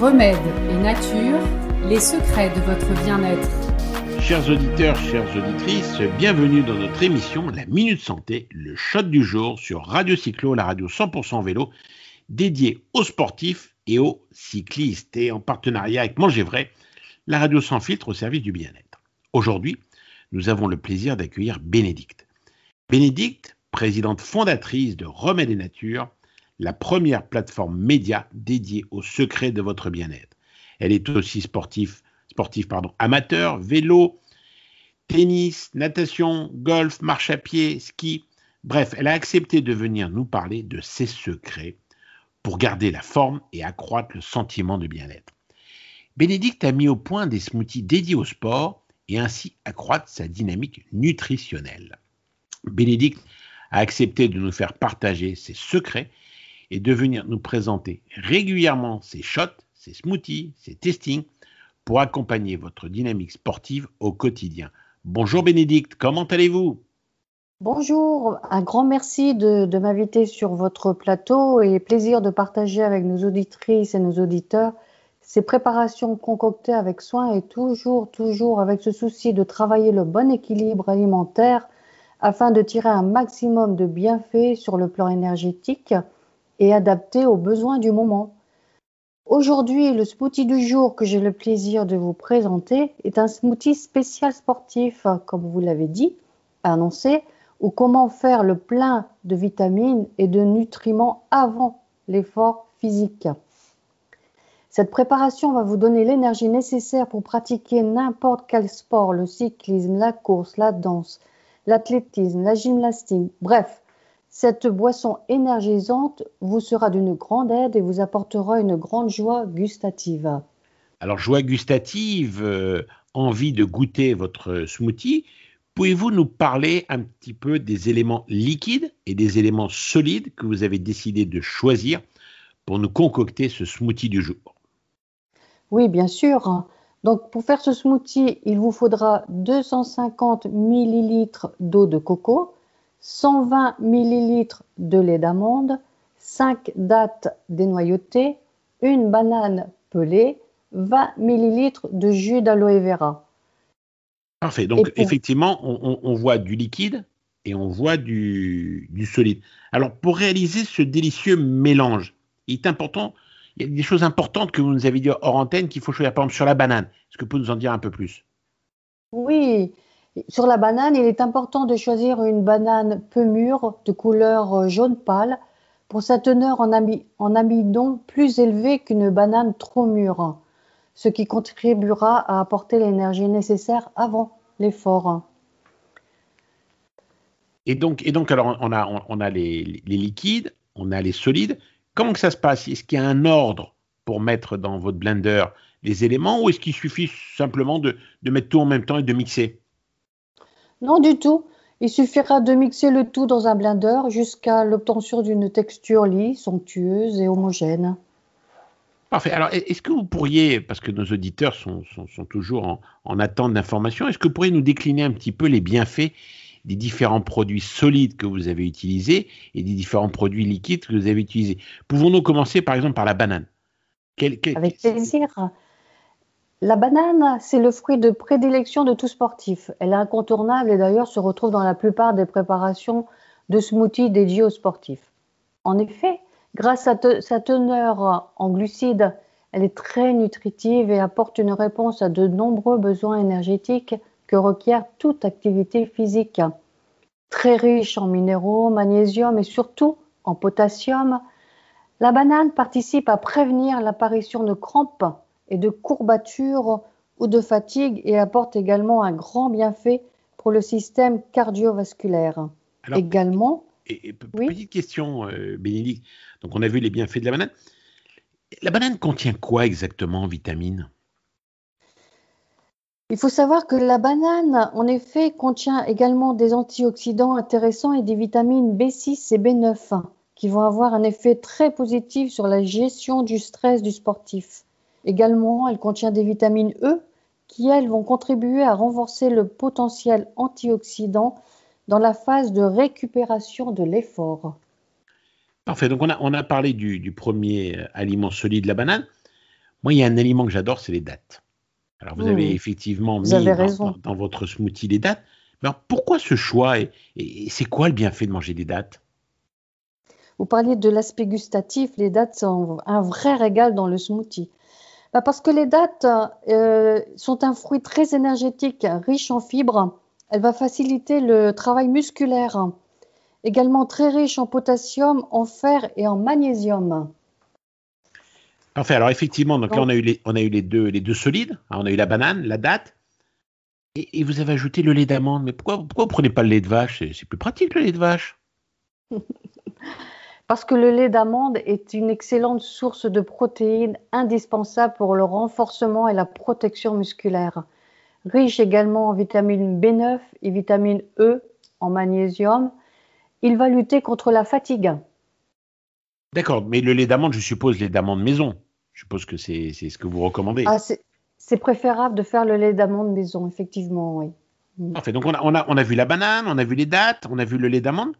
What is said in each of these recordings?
Remède et nature, les secrets de votre bien-être. Chers auditeurs, chères auditrices, bienvenue dans notre émission La Minute Santé, le shot du jour sur Radio Cyclo, la radio 100% vélo, dédiée aux sportifs et aux cyclistes, et en partenariat avec Manger Vrai, la radio sans filtre au service du bien-être. Aujourd'hui, nous avons le plaisir d'accueillir Bénédicte. Bénédicte, présidente fondatrice de Remède et Nature, la première plateforme média dédiée aux secrets de votre bien-être. Elle est aussi sportive, sportive pardon, amateur, vélo, tennis, natation, golf, marche à pied, ski. Bref, elle a accepté de venir nous parler de ses secrets pour garder la forme et accroître le sentiment de bien-être. Bénédicte a mis au point des smoothies dédiés au sport et ainsi accroître sa dynamique nutritionnelle. Bénédicte a accepté de nous faire partager ses secrets et de venir nous présenter régulièrement ses shots, ses smoothies, ses testings pour accompagner votre dynamique sportive au quotidien. Bonjour Bénédicte, comment allez-vous? Bonjour, un grand merci de, de m'inviter sur votre plateau et plaisir de partager avec nos auditrices et nos auditeurs ces préparations concoctées avec soin et toujours, toujours avec ce souci de travailler le bon équilibre alimentaire afin de tirer un maximum de bienfaits sur le plan énergétique et adapté aux besoins du moment. Aujourd'hui, le smoothie du jour que j'ai le plaisir de vous présenter est un smoothie spécial sportif, comme vous l'avez dit, annoncé, ou comment faire le plein de vitamines et de nutriments avant l'effort physique. Cette préparation va vous donner l'énergie nécessaire pour pratiquer n'importe quel sport, le cyclisme, la course, la danse, l'athlétisme, la gymnastique, bref, cette boisson énergisante vous sera d'une grande aide et vous apportera une grande joie gustative. Alors, joie gustative, euh, envie de goûter votre smoothie, pouvez-vous nous parler un petit peu des éléments liquides et des éléments solides que vous avez décidé de choisir pour nous concocter ce smoothie du jour? Oui, bien sûr. Donc, pour faire ce smoothie, il vous faudra 250 ml d'eau de coco, 120 ml de lait d'amande, 5 dattes dénoyautées, une banane pelée, 20 ml de jus d'aloe vera. Parfait. Donc, effectivement, on, voit du liquide et on voit du, solide. Alors, pour réaliser ce délicieux mélange, il est important, il y a des choses importantes que vous nous avez dit hors antenne qu'il faut choisir, par exemple, sur la banane. Est-ce que vous pouvez nous en dire un peu plus? Oui. Sur la banane, il est important de choisir une banane peu mûre, de couleur euh, jaune pâle, pour sa teneur en, amidon plus élevée qu'une banane trop mûre, ce qui contribuera à apporter l'énergie nécessaire avant l'effort. Et donc, et donc alors, on a, on a les, liquides, on a les solides. Comment que ça se passe? Est-ce qu'il y a un ordre pour mettre dans votre blender les éléments ou est-ce qu'il suffit simplement de mettre tout en même temps et de mixer? Non du tout. Il suffira de mixer le tout dans un blender jusqu'à l'obtention d'une texture lisse, somptueuse et homogène. Parfait. Alors, est-ce que vous pourriez, parce que nos auditeurs sont, toujours en, attente d'informations, est-ce que vous pourriez nous décliner un petit peu les bienfaits des différents produits solides que vous avez utilisés et des différents produits liquides que vous avez utilisés? Pouvons-nous commencer par exemple par la banane? Avec plaisir. La banane, c'est le fruit de prédilection de tout sportif. Elle est incontournable et d'ailleurs se retrouve dans la plupart des préparations de smoothies dédiés aux sportifs. En effet, grâce à sa teneur en glucides, elle est très nutritive et apporte une réponse à de nombreux besoins énergétiques que requiert toute activité physique. Très riche en minéraux, magnésium et surtout en potassium, la banane participe à prévenir l'apparition de crampes et de courbatures ou de fatigue et apporte également un grand bienfait pour le système cardiovasculaire. également. Et, petite question, euh, Bénédicte. Donc, on a vu les bienfaits de la banane. La banane contient quoi exactement en vitamines Il faut savoir que la banane, en effet, contient également des antioxydants intéressants et des vitamines B6 et B9 qui vont avoir un effet très positif sur la gestion du stress du sportif. Également, elle contient des vitamines E qui, elles, vont contribuer à renforcer le potentiel antioxydant dans la phase de récupération de l'effort. Parfait. Donc, on a, on a parlé du, premier aliment solide, la banane. Moi, il y a un aliment que j'adore, c'est les dattes. Alors, vous avez effectivement mis dans, votre smoothie les dattes. Mais pourquoi ce choix et, c'est quoi le bienfait de manger des dattes Vous parliez de l'aspect gustatif. Les dattes sont un vrai régal dans le smoothie. Bah, parce que les dattes euh, sont un fruit très énergétique, riche en fibres. Elle va faciliter le travail musculaire. Également très riche en potassium, en fer et en magnésium. Parfait. Alors effectivement, donc là on a eu les, on a eu les deux, les deux solides. on a eu la banane, la date, et, vous avez ajouté le lait d'amande. Mais pourquoi, pourquoi vous prenez pas le lait de vache? C'est plus pratique le lait de vache. Parce que le lait d'amande est une excellente source de protéines indispensable pour le renforcement et la protection musculaire. Riche également en vitamine B9 et vitamine E, en magnésium, il va lutter contre la fatigue. D'accord, mais le lait d'amande, je suppose, lait d'amande maison. Je suppose que c'est ce que vous recommandez. Ah, c'est préférable de faire le lait d'amande maison, effectivement, oui. Mm. Parfait. Donc on a, on, a, on a vu la banane, on a vu les dattes, on a vu le lait d'amande.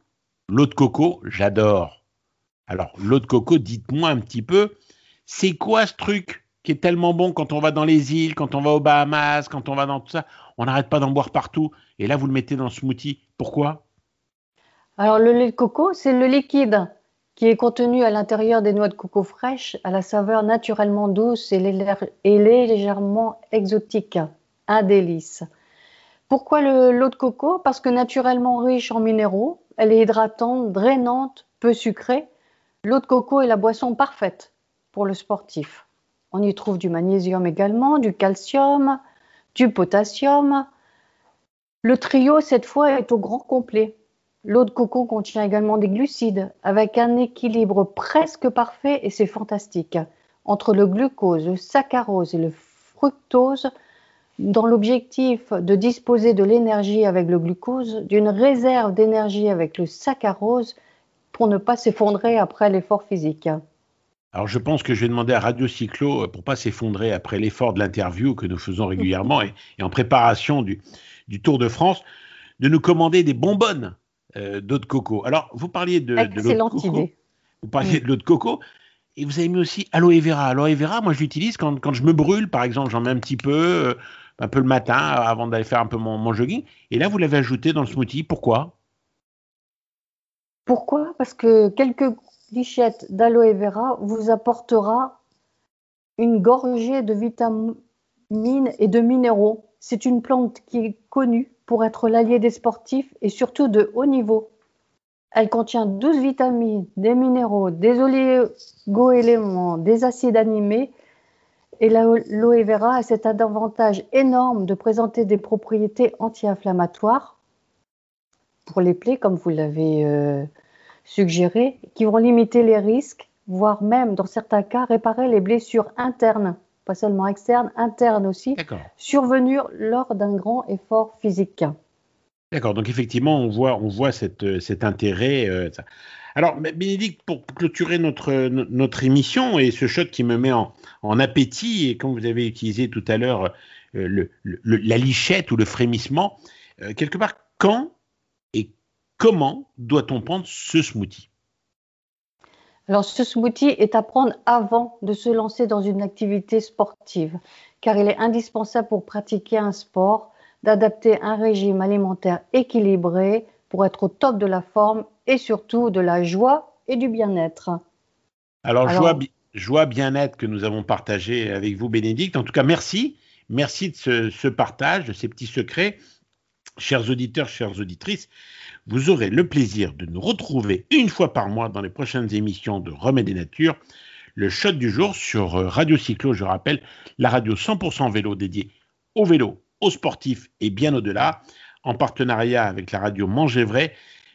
L'eau de coco, j'adore. Alors, l'eau de coco, dites-moi un petit peu, c'est quoi ce truc qui est tellement bon quand on va dans les îles, quand on va aux Bahamas, quand on va dans tout ça? On n'arrête pas d'en boire partout. Et là, vous le mettez dans le smoothie. Pourquoi? Alors, le lait de coco, c'est le liquide qui est contenu à l'intérieur des noix de coco fraîches, à la saveur naturellement douce et, légèrement exotique. Un délice. Pourquoi l'eau de coco? Parce que naturellement riche en minéraux, elle est hydratante, drainante, peu sucrée. L'eau de coco est la boisson parfaite pour le sportif. On y trouve du magnésium également, du calcium, du potassium. Le trio, cette fois, est au grand complet. L'eau de coco contient également des glucides avec un équilibre presque parfait et c'est fantastique entre le glucose, le saccharose et le fructose dans l'objectif de disposer de l'énergie avec le glucose, d'une réserve d'énergie avec le saccharose pour ne pas s'effondrer après l'effort physique. Alors je pense que je vais demander à Radio Cyclo, euh, pour pas s'effondrer après l'effort de l'interview que nous faisons régulièrement et, en préparation du, du Tour de France, de nous commander des bonbonnes euh, d'eau de coco. Alors, vous parliez de, de l'eau de coco. Vous parliez de l'eau de coco. Et vous avez mis aussi aloe vera. Aloe vera, moi, je l'utilise quand, quand, je me brûle, par exemple, j'en mets un petit peu, euh, un peu le matin, avant d'aller faire un peu mon, mon jogging. Et là, vous l'avez ajouté dans le smoothie. Pourquoi? Pourquoi? Parce que quelques lichettes d'aloe vera vous apportera une gorgée de vitamines et de minéraux. C'est une plante qui est connue pour être l'allié des sportifs et surtout de haut niveau. Elle contient 12 vitamines, des minéraux, des oligo-éléments, des acides animés et l'aloe vera a cet avantage énorme de présenter des propriétés anti-inflammatoires pour les plaies, comme vous l'avez euh, suggéré, qui vont limiter les risques, voire même, dans certains cas, réparer les blessures internes pas seulement externe, interne aussi, survenir lors d'un grand effort physique. D'accord, donc effectivement, on voit, on voit cette, cet intérêt. Euh, Alors, Bénédicte, pour clôturer notre, notre émission et ce shot qui me met en, en appétit, et comme vous avez utilisé tout à l'heure euh, le, la lichette ou le frémissement, euh, quelque part, quand comment doit-on prendre ce smoothie? Alors, ce smoothie est à prendre avant de se lancer dans une activité sportive, car il est indispensable pour pratiquer un sport d'adapter un régime alimentaire équilibré pour être au top de la forme et surtout de la joie et du bien-être. Alors, joie, joie bien-être que nous avons partagé avec vous, Bénédicte. En tout cas, merci. Merci de ce, ce partage, de ces petits secrets. Chers auditeurs, chères auditrices, vous aurez le plaisir de nous retrouver une fois par mois dans les prochaines émissions de Remède et Nature, le shot du jour sur euh, Radio Cyclo, je rappelle, la radio 100% vélo dédiée au vélo, aux sportifs et bien au-delà, en partenariat avec la radio Manger Vrai,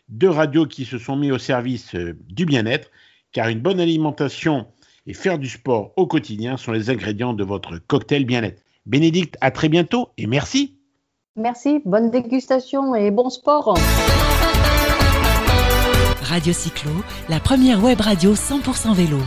deux radios qui se sont mis au service euh, du bien-être, car une bonne alimentation et faire du sport au quotidien sont les ingrédients de votre cocktail bien-être. Bénédicte, à très bientôt et merci. Merci, bonne dégustation et bon sport. Radio Cyclo, la première web radio 100% vélo.